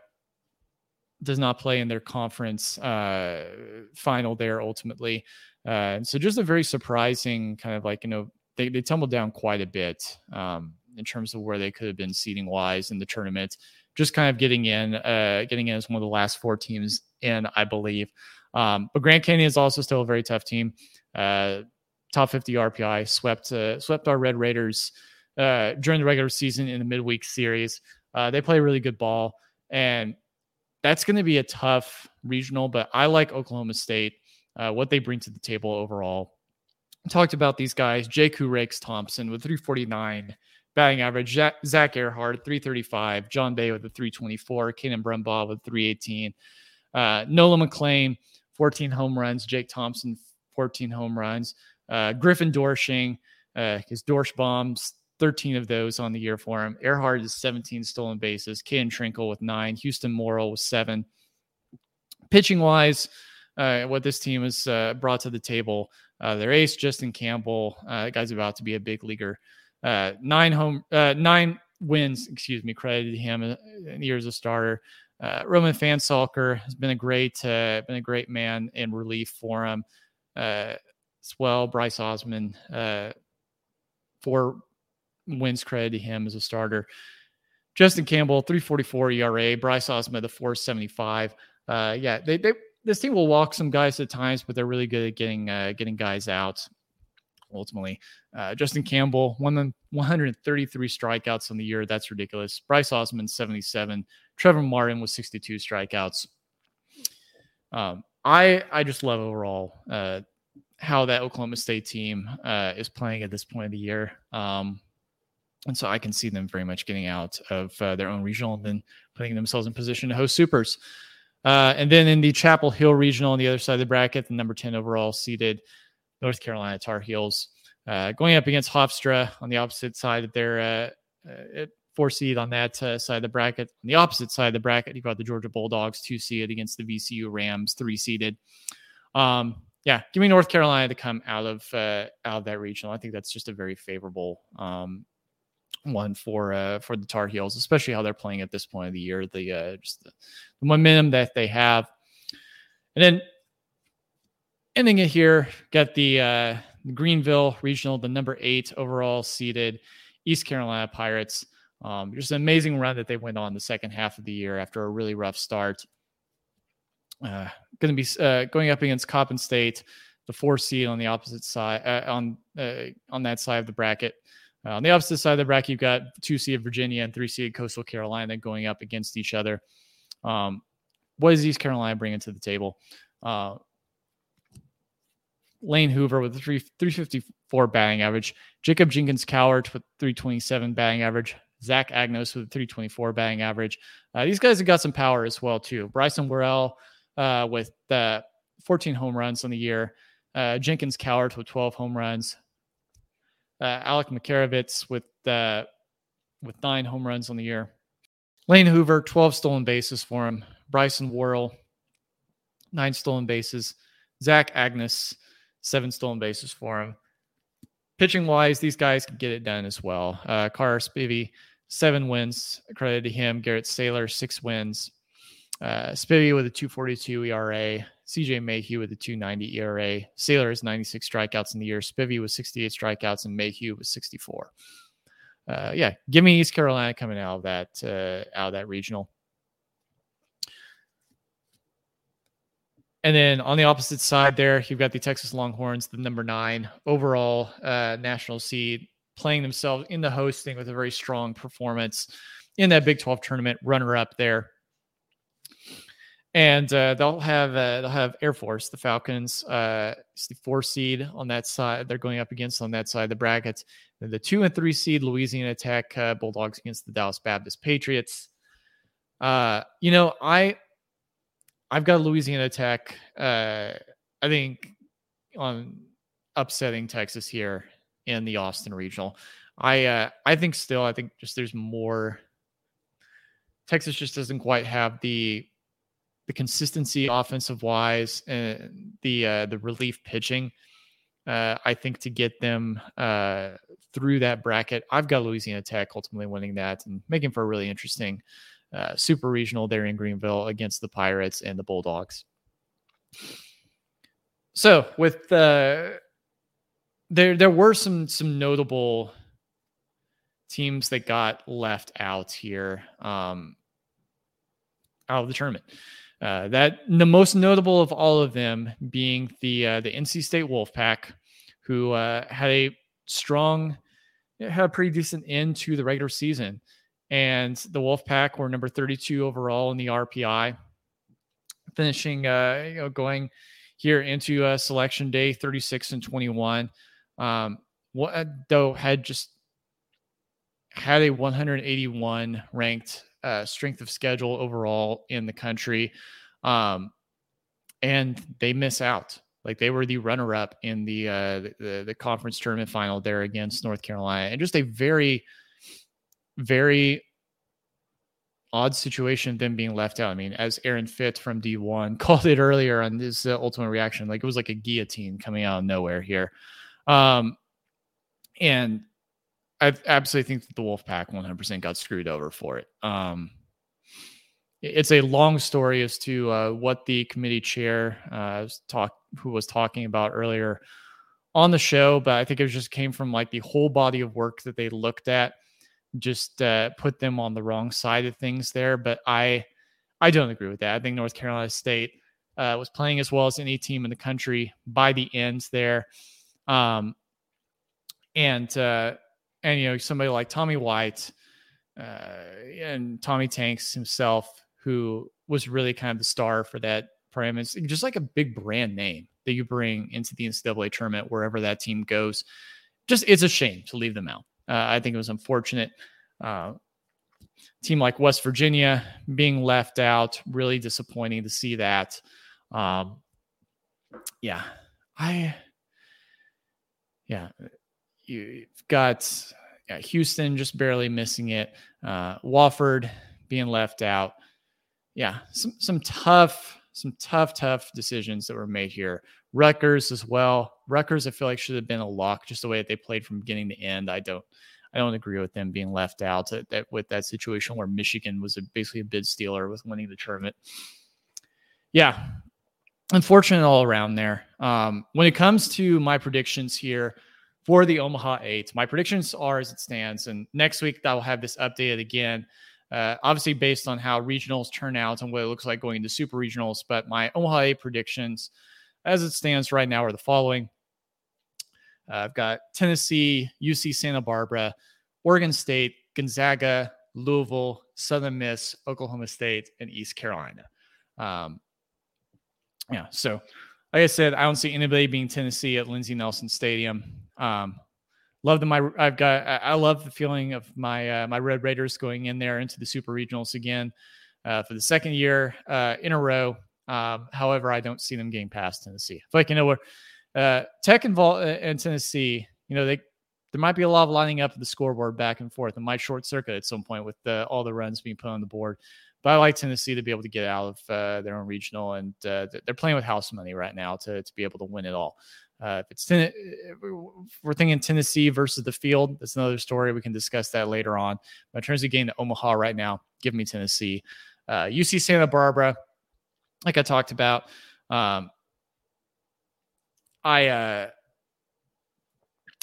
does not play in their conference uh, final there ultimately. Uh, so just a very surprising kind of like you know they they tumbled down quite a bit. Um, in terms of where they could have been seating wise in the tournament. Just kind of getting in, uh, getting in as one of the last four teams in, I believe. Um, but Grand Canyon is also still a very tough team. Top 50 RPI, swept uh, swept our Red Raiders uh, during the regular season in the midweek series. Uh, they play really good ball, and that's going to be a tough regional. But I like Oklahoma State, uh, what they bring to the table overall. Talked about these guys: Jaku Rakes Thompson with 349 batting average, Zach Ehrhard 335, John Day with a 324, Kanan Brumbaugh with 318, uh, Nolan McLean 14 home runs, Jake Thompson 14 home runs, uh, Griffin Doersching, uh, his Dorsch bombs 13 of those on the year for him. Ehrhard is 17 stolen bases. Caeden Trenkle with nine. Houston Morrill with seven. Pitching wise, uh, what this team has uh, brought to the table, uh, their ace Justin Campbell, uh, guy's about to be a big leaguer. Uh, nine home, uh, nine wins, excuse me, credited him in the year as a starter. Roman Phansalkar has been a great, been a great man in relief for him well. Bryce Osmond, four wins credit to him as a starter. Justin Campbell, 344 ERA. Bryce Osmond, the 475. Uh, yeah, they, they this team will walk some guys at times, but they're really good at getting uh, getting guys out. Ultimately, uh, Justin Campbell, one 133 strikeouts on the year. That's ridiculous. Bryce Osmond, 77. Trevor Martin with 62 strikeouts. Um, I I just love overall uh, how that Oklahoma State team uh, is playing at this point of the year. Um, and so I can see them very much getting out of uh, their own regional and then putting themselves in position to host supers. Uh, and then in the Chapel Hill regional on the other side of the bracket, the number 10 overall seeded North Carolina Tar Heels uh, going up against Hofstra on the opposite side of their uh, uh, four seed on that uh, side of the bracket. On the opposite side of the bracket, you've got the Georgia Bulldogs, two seed against the VCU Rams, three seeded. Um, yeah, give me North Carolina to come out of out of that regional. I think that's just a very favorable um, one for uh, for the Tar Heels, especially how they're playing at this point of the year. The uh, just the, the momentum that they have, and then ending it here, got the uh, Greenville Regional, the number eight overall seeded East Carolina Pirates. Um, just an amazing run that they went on the second half of the year after a really rough start. Uh, going to be uh, going up against Coppin State, the four seed on the opposite side uh, on uh, on that side of the bracket. Uh, on the opposite side of the bracket, you've got two seed Virginia and three seed Coastal Carolina going up against each other. Um, what is East Carolina bringing to the table? Uh, Lane Hoover with a three, 354 batting average, Jacob Jenkins Cowart with 327 batting average, Zach Agnos with a 324 batting average. Uh, these guys have got some power as well too. Bryson Worrell uh, with 14 home runs on the year, uh, Jenkins Cowart with 12 home runs, uh, Alec Makarewicz with uh, with nine home runs on the year. Lane Hoover, 12 stolen bases for him. Bryson Worrell, nine stolen bases. Zach Agnos, seven stolen bases for him. Pitching wise, these guys can get it done as well. Uh, Carter Spivey, seven wins, credit to him. Garrett Saylor, six wins. Uh, Spivey with a 242 ERA. CJ Mayhew with a 290 ERA. Saylor has 96 strikeouts in the year. Spivey with 68 strikeouts, and Mayhew with 64. Uh, yeah, give me East Carolina coming out of that uh, out of that regional. And then on the opposite side there, you've got the Texas Longhorns, the number nine overall uh, national seed, playing themselves in the hosting with a very strong performance in that Big 12 tournament, runner up there and uh, they'll have uh, they'll have Air Force, the Falcons, uh, it's the four seed on that side. They're going up against on that side of the brackets. And the two and three seed Louisiana Tech uh, Bulldogs against the Dallas Baptist Patriots. Uh, you know, I I've got Louisiana Tech. Uh, I think on upsetting Texas here in the Austin Regional. I I think still I think just there's more. Texas just doesn't quite have the the consistency offensive wise and the uh, the relief pitching. Uh, I think to get them uh, through that bracket, I've got Louisiana Tech ultimately winning that and making for a really interesting uh, super regional there in Greenville against the Pirates and the Bulldogs. So with uh, there there were some some notable teams that got left out here um, out of the tournament. Uh, that the most notable of all of them being the uh, the NC State Wolfpack, who uh, had a strong, had a pretty decent end to the regular season, and the Wolfpack were number 32 overall in the RPI, finishing uh, you know going here into uh, selection day 36 and 21. Um, what though had just had a 181 ranked uh, strength of schedule overall in the country. Um, and they miss out. Like they were the runner up in the, uh, the, the conference tournament final there against North Carolina, and just a very, very odd situation them being left out. I mean, as Aaron Fitt from D1 called it earlier on this uh, ultimate reaction, like it was like a guillotine coming out of nowhere here. Um, and I absolutely think that the Wolfpack 100% got screwed over for it. Um, it's a long story as to uh, what the committee chair uh, talk who was talking about earlier on the show, but I think it just came from like the whole body of work that they looked at, just uh, put them on the wrong side of things there. But I, I don't agree with that. I think North Carolina State uh, was playing as well as any team in the country by the ends there, um, and uh, and you know somebody like Tommy White uh, and Tommy Tanks himself, who was really kind of the star for that program. It's just like a big brand name that you bring into the NCAA tournament wherever that team goes. Just it's a shame to leave them out. Uh, I think it was unfortunate. Uh, team like West Virginia being left out, really disappointing to see that. Um, yeah, I, yeah, you've got yeah, Houston just barely missing it. Uh, Wofford being left out. Yeah, some some tough, some tough, tough decisions that were made here. Rutgers as well. Rutgers, I feel like should have been a lock just the way that they played from beginning to end. I don't, I don't agree with them being left out at, that with that situation where Michigan was a, basically a bid stealer with winning the tournament. Yeah, unfortunate all around there. Um, when it comes to my predictions here, for the Omaha Eight. My predictions are as it stands, and next week I will have this updated again. Uh, obviously, based on how regionals turn out and what it looks like going into super regionals. But my Omaha Eight predictions, as it stands right now, are the following. Uh, I've got Tennessee, UC Santa Barbara, Oregon State, Gonzaga, Louisville, Southern Miss, Oklahoma State, and East Carolina. Um, yeah, so like I said, I don't see anybody being Tennessee at Lindsey Nelson Stadium. Um, love the my I've got I love the feeling of my uh, my Red Raiders going in there into the Super Regionals again uh, for the second year uh, in a row. Um, however, I don't see them getting past Tennessee. If like you know where uh, Tech and, Vol- uh, and Tennessee, you know they there might be a lot of lining up the scoreboard back and forth. It might short circuit at some point with the, all the runs being put on the board. But I like Tennessee to be able to get out of uh, their own regional, and uh, they're playing with house money right now to, to be able to win it all. Uh, if it's ten, we're thinking Tennessee versus the field, that's another story. We can discuss that later on. But in terms of getting to Omaha right now, give me Tennessee. UC uh, Santa Barbara, like I talked about, um, I uh,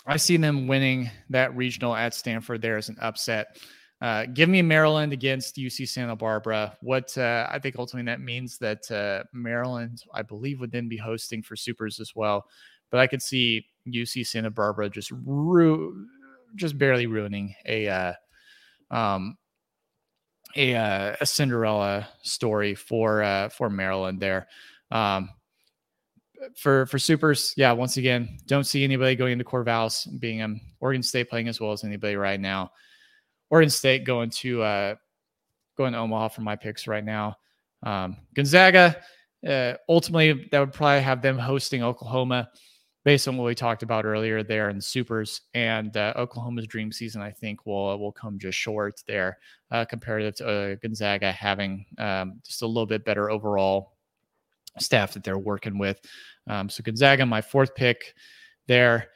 I see them winning that regional at Stanford there as an upset. Uh, give me Maryland against UC Santa Barbara. What uh, I think ultimately that means that uh, Maryland, I believe, would then be hosting for Supers as well but I could see UC Santa Barbara just ru- just barely ruining a uh, um, a, uh, a Cinderella story for uh, for Maryland there. Um, for for supers, yeah. Once again, don't see anybody going into Corvallis, being um, Oregon State playing as well as anybody right now. Oregon State going to uh, going to Omaha for my picks right now. Um, Gonzaga, uh, ultimately, that would probably have them hosting Oklahoma based on what we talked about earlier there in supers and uh, Oklahoma's dream season, I think will will come just short there uh, comparative to uh, Gonzaga having um, just a little bit better overall staff that they're working with. Um, so Gonzaga, my fourth pick there.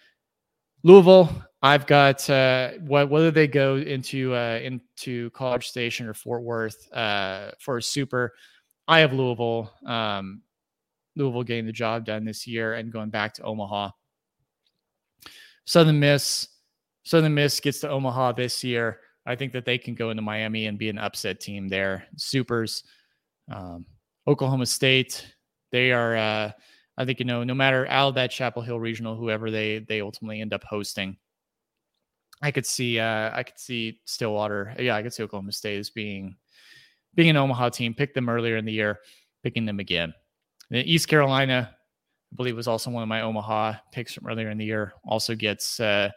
Louisville, I've got uh, whether they go into uh, into College Station or Fort Worth uh, for a super. I have Louisville. Um, Louisville getting the job done this year and going back to Omaha. Southern Miss, Southern Miss gets to Omaha this year. I think that they can go into Miami and be an upset team there. Supers, um, Oklahoma State, they are. Uh, I think you know, no matter out of that Chapel Hill Regional, whoever they they ultimately end up hosting, I could see. Uh, I could see Stillwater. Yeah, I could see Oklahoma State as being being an Omaha team. Pick them earlier in the year, picking them again. And East Carolina, I believe, was also one of my Omaha picks from earlier in the year. Also gets. Uh,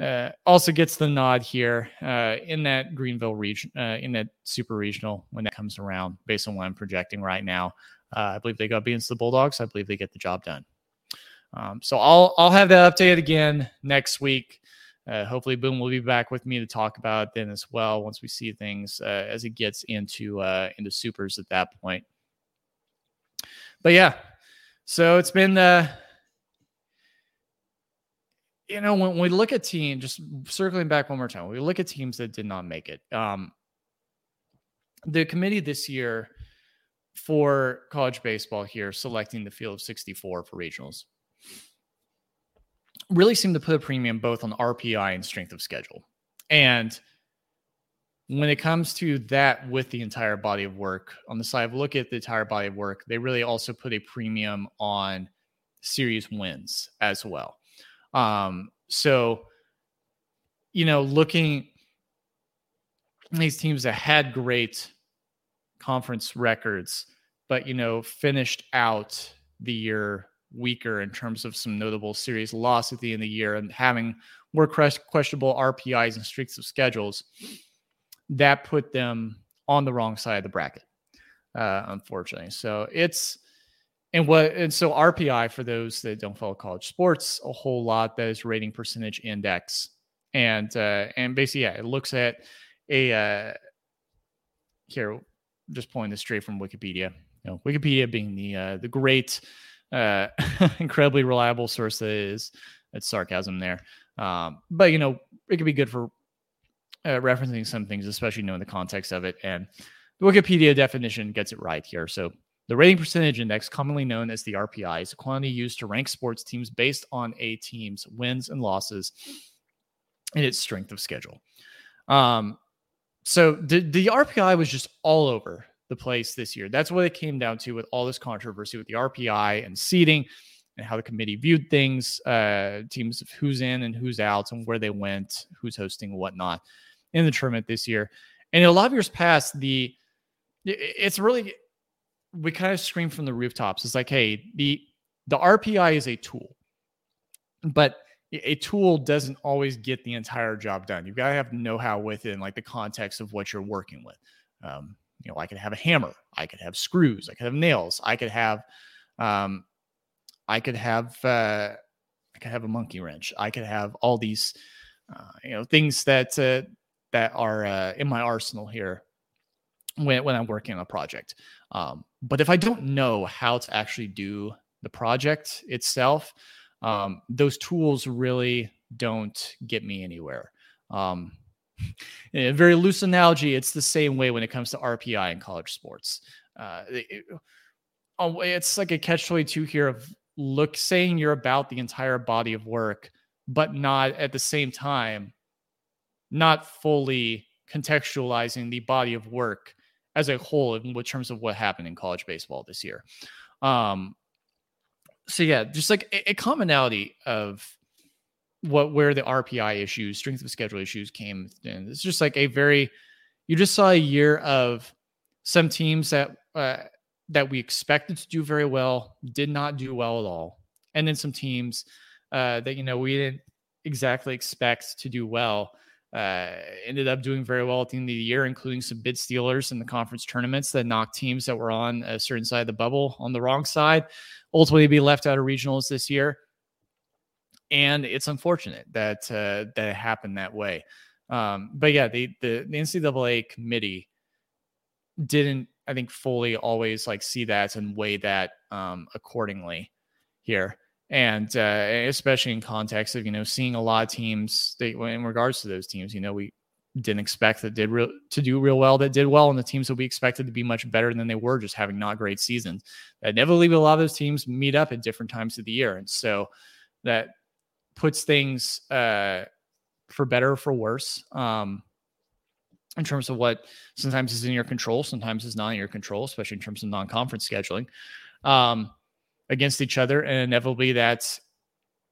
uh, also gets the nod here uh, in that Greenville region, uh, in that super regional when that comes around, based on what I'm projecting right now. Uh, I believe they got against the Bulldogs. I believe they get the job done. Um, so I'll I'll have that update again next week. Uh, hopefully, Boom will be back with me to talk about it then as well once we see things uh, as it gets into into supers at that point. But yeah, so it's been the you know, when we look at teams, just circling back one more time, we look at teams that did not make it. Um, the committee this year for college baseball here, selecting the field of 64 for regionals, really seemed to put a premium both on RPI and strength of schedule. And when it comes to that with the entire body of work on the side of look at the entire body of work, they really also put a premium on series wins as well. Um, so, you know, looking these teams that had great conference records, but you know, finished out the year weaker in terms of some notable series loss at the end of the year and having more questionable RPIs and streaks of schedules, that put them on the wrong side of the bracket, uh, unfortunately. So it's and what and so RPI for those that don't follow college sports a whole lot that is rating percentage index and uh and basically yeah it looks at a uh here just pulling this straight from Wikipedia you know Wikipedia being the uh the great uh incredibly reliable source that is that's sarcasm there um but you know it could be good for uh, referencing some things especially knowing the context of it and the Wikipedia definition gets it right here so the rating percentage index, commonly known as the RPI, is a quantity used to rank sports teams based on a team's wins and losses and its strength of schedule. Um, so the, the RPI was just all over the place this year. That's what it came down to with all this controversy with the RPI and seeding and how the committee viewed things, uh, teams of who's in and who's out and where they went, who's hosting whatnot in the tournament this year. And in a lot of years past, the it's really we kind of scream from the rooftops. It's like, hey, the the RPI is a tool, but a tool doesn't always get the entire job done. You've got to have know-how within like the context of what you're working with. Um, you know, I could have a hammer, I could have screws, I could have nails, I could have, um, I could have, uh, I could have a monkey wrench, I could have all these, uh, you know, things that uh, that are uh, in my arsenal here when when I'm working on a project. Um, but if I don't know how to actually do the project itself, um, those tools really don't get me anywhere. Um, a very loose analogy, it's the same way when it comes to RPI in college sports. Uh, it, oh, it's like a catch 22 here of look saying you're about the entire body of work, but not at the same time, not fully contextualizing the body of work as a whole in terms of what happened in college baseball this year. Um, so yeah, just like a, a commonality of what where the RPI issues, strength of schedule issues came in. It's just like a very you just saw a year of some teams that uh, that we expected to do very well did not do well at all, and then some teams uh, that you know we didn't exactly expect to do well uh, ended up doing very well at the end of the year, including some bid stealers in the conference tournaments that knocked teams that were on a certain side of the bubble on the wrong side, ultimately be left out of regionals this year. And it's unfortunate that uh, that happened that way. Um, but yeah, the, the the NCAA committee didn't, I think, fully always like see that and weigh that um, accordingly here and uh, especially in context of you know seeing a lot of teams that in regards to those teams you know we didn't expect that did real, to do real well that did well and the teams that we expected to be much better than they were just having not great seasons that inevitably a lot of those teams meet up at different times of the year and so that puts things uh for better or for worse. Um, in terms of what sometimes is in your control, sometimes is not in your control, especially in terms of non-conference scheduling um, against each other, and inevitably that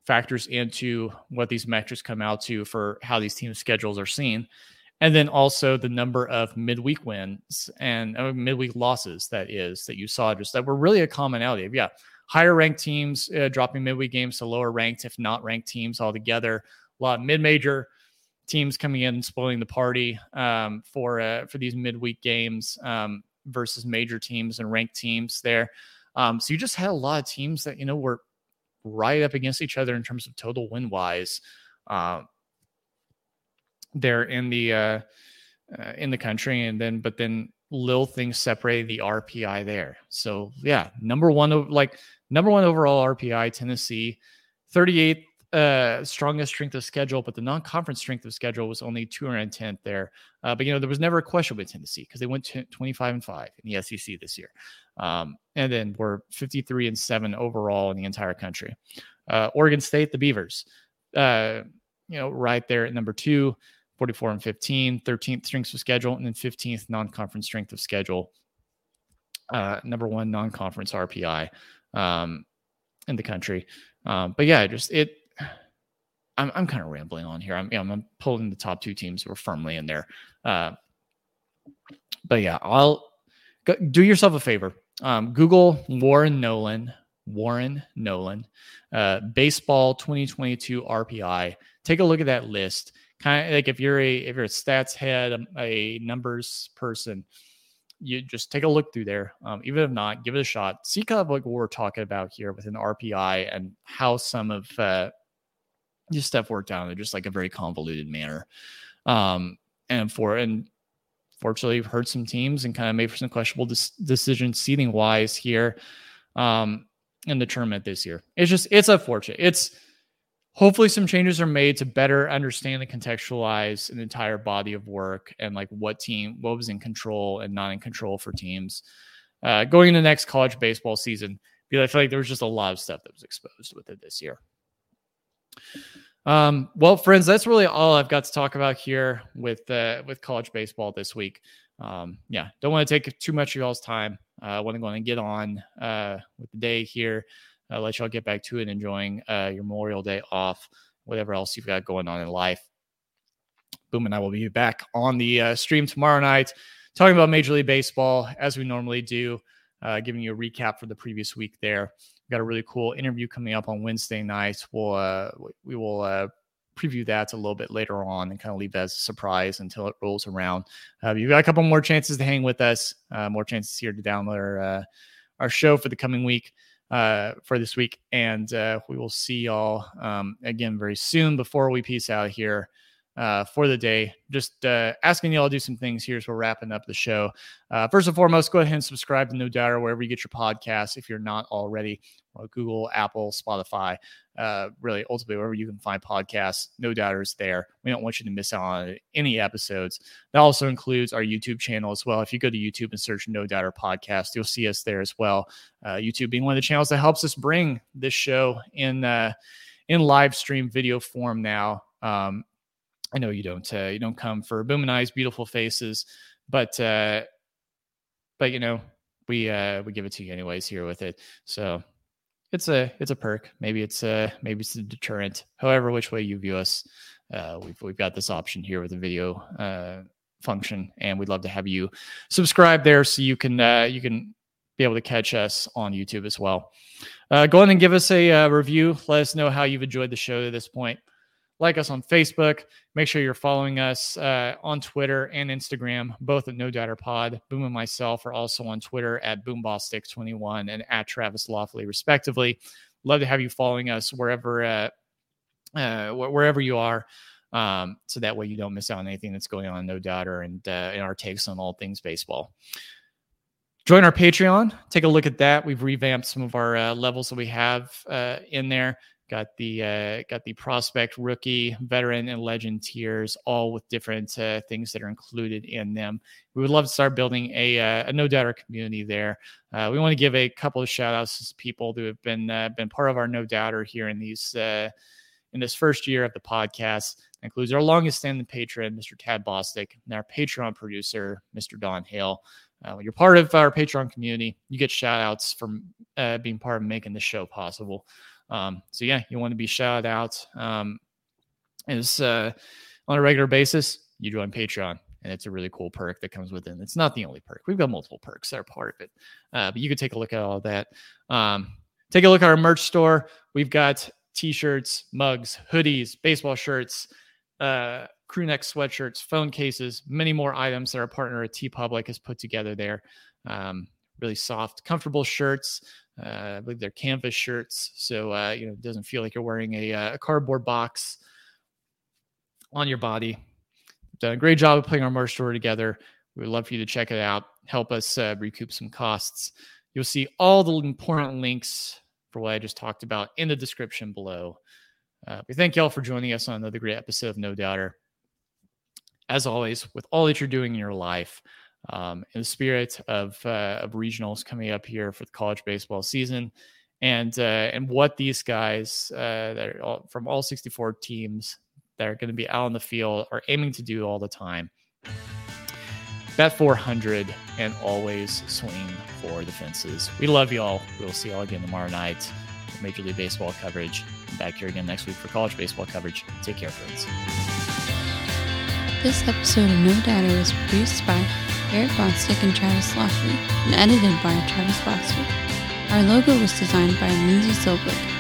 factors into what these metrics come out to for how these team schedules are seen. And then also the number of midweek wins and uh, midweek losses that is that you saw just that were really a commonality of yeah higher ranked teams uh, dropping midweek games to lower ranked if not ranked teams altogether. A lot of mid-major teams coming in and spoiling the party um, for uh, for these midweek games um, versus major teams and ranked teams there um, so you just had a lot of teams that you know were right up against each other in terms of total win wise there in the uh, uh, in the country, and then but then little things separated the RPI there. So yeah, number one like number one overall RPI Tennessee, 38th uh, strongest strength of schedule, but the non-conference strength of schedule was only 210th there. Uh, but you know there was never a question with Tennessee because they went to 25 and five in the SEC this year, um, and then we're 53 and seven overall in the entire country. Uh, Oregon State, the Beavers, uh, you know, right there at number two. 44 and 15, 13th strength of schedule, and then 15th non conference strength of schedule. Uh, number one non conference RPI um, in the country. Um, but yeah, just it. I'm, I'm kind of rambling on here. I'm, you know, I'm pulling the top two teams who are firmly in there. Uh, but yeah, I'll go, do yourself a favor. Um, Google Warren Nolan, Warren Nolan, uh, baseball 2022 RPI. Take a look at that list kind of like if you're a if you're a stats head, um, a numbers person, you just take a look through there. Um, even if not, give it a shot. See kind of like what we're talking about here with an RPI and how some of uh, this stuff worked out in just like a very convoluted manner. Um, and for and fortunately, heard some teams and kind of made for some questionable dis- decisions seating wise here um, in the tournament this year. It's just it's unfortunate. It's hopefully some changes are made to better understand and contextualize an entire body of work and like what team what was in control and not in control for teams uh, going into the next college baseball season because i feel like there was just a lot of stuff that was exposed with it this year um, well friends that's really all i've got to talk about here with uh, with college baseball this week um, yeah don't want to take too much of y'all's time uh, i want to go and get on uh, with the day here uh, let y'all get back to it, enjoying uh, your Memorial Day off, whatever else you've got going on in life. Boom and I will be back on the uh, stream tomorrow night, talking about Major League Baseball as we normally do, uh, giving you a recap for the previous week. There, we got a really cool interview coming up on Wednesday night. We'll uh, we will uh, preview that a little bit later on and kind of leave that as a surprise until it rolls around. Uh, you've got a couple more chances to hang with us, uh, more chances here to download our, uh, our show for the coming week uh, for this week. And uh, we will see y'all um, again very soon before we peace out here uh, for the day. Just uh, asking y'all to do some things here as we're wrapping up the show. Uh, first and foremost, go ahead and subscribe to No Doubter wherever you get your podcasts if you're not already. Google, Apple, Spotify, uh, really ultimately wherever you can find podcasts. No doubters there. We don't want you to miss out on any episodes. That also includes our YouTube channel as well. If you go to YouTube and search No Doubter Podcast, you'll see us there as well. Uh, YouTube being one of the channels that helps us bring this show in uh, in live stream video form now. Um, I know you don't uh, you don't come for Boom and I's beautiful faces, but uh, but you know we uh, we give it to you anyways here with it. So it's a it's a perk. Maybe it's a maybe it's a deterrent. However, which way you view us, uh, we've we've got this option here with the video uh, function, and we'd love to have you subscribe there so you can uh, you can be able to catch us on YouTube as well. Uh, go ahead and give us a uh, review. Let us know how you've enjoyed the show to this point like us on Facebook. Make sure you're following us uh, on Twitter and Instagram, both at No Doubter Pod. Boom and myself are also on Twitter at BoomBostick21 and at Travis Lofley, respectively. Love to have you following us wherever uh, uh, wherever you are. Um, so that way you don't miss out on anything that's going on, no doubter, and uh, in our takes on all things baseball. Join our Patreon. Take a look at that. We've revamped some of our uh, levels that we have uh, in there. Got the uh, got the prospect, rookie, veteran, and legend tiers, all with different uh, things that are included in them. We would love to start building a, uh, a no doubter community there. Uh, we want to give a couple of shout outs to people who have been uh, been part of our no doubter here in these uh, in this first year of the podcast. includes our longest standing patron, Mr. Tad Bostick, and our Patreon producer, Mr. Don Hale. Uh, when you're part of our Patreon community, you get shout outs from uh, being part of making the show possible. Um, so, yeah, you want to be shouted out um, is uh, on a regular basis, you join Patreon. And it's a really cool perk that comes with it. It's not the only perk. We've got multiple perks that are part of it. Uh, but you can take a look at all that. Um, take a look at our merch store. We've got t-shirts, mugs, hoodies, baseball shirts, uh, crew neck sweatshirts, phone cases, many more items that our partner at TeePublic has put together there. Um, really soft, comfortable shirts. Uh, I believe they're canvas shirts, so uh, you know it doesn't feel like you're wearing a, uh, a cardboard box on your body. Done a great job of putting our merch store together. We would love for you to check it out. Help us recoup some costs. You'll see all the important links for what I just talked about in the description below. Uh, we thank y'all for joining us on another great episode of No Doubter. As always, with all that you're doing in your life, um, in the spirit of uh, of regionals coming up here for the college baseball season, and uh, and what these guys uh, that all, from all 64 teams that are going to be out on the field are aiming to do all the time. Bet 400 and always swing for the fences. We love y'all. We'll see y'all again tomorrow night. for Major League Baseball coverage. Back here again next week for college baseball coverage. Take care, friends. This episode of No Doubter was produced by Eric Bostick and Travis Lofley and edited by Travis Bostick. Our logo was designed by Lindsay Silblick.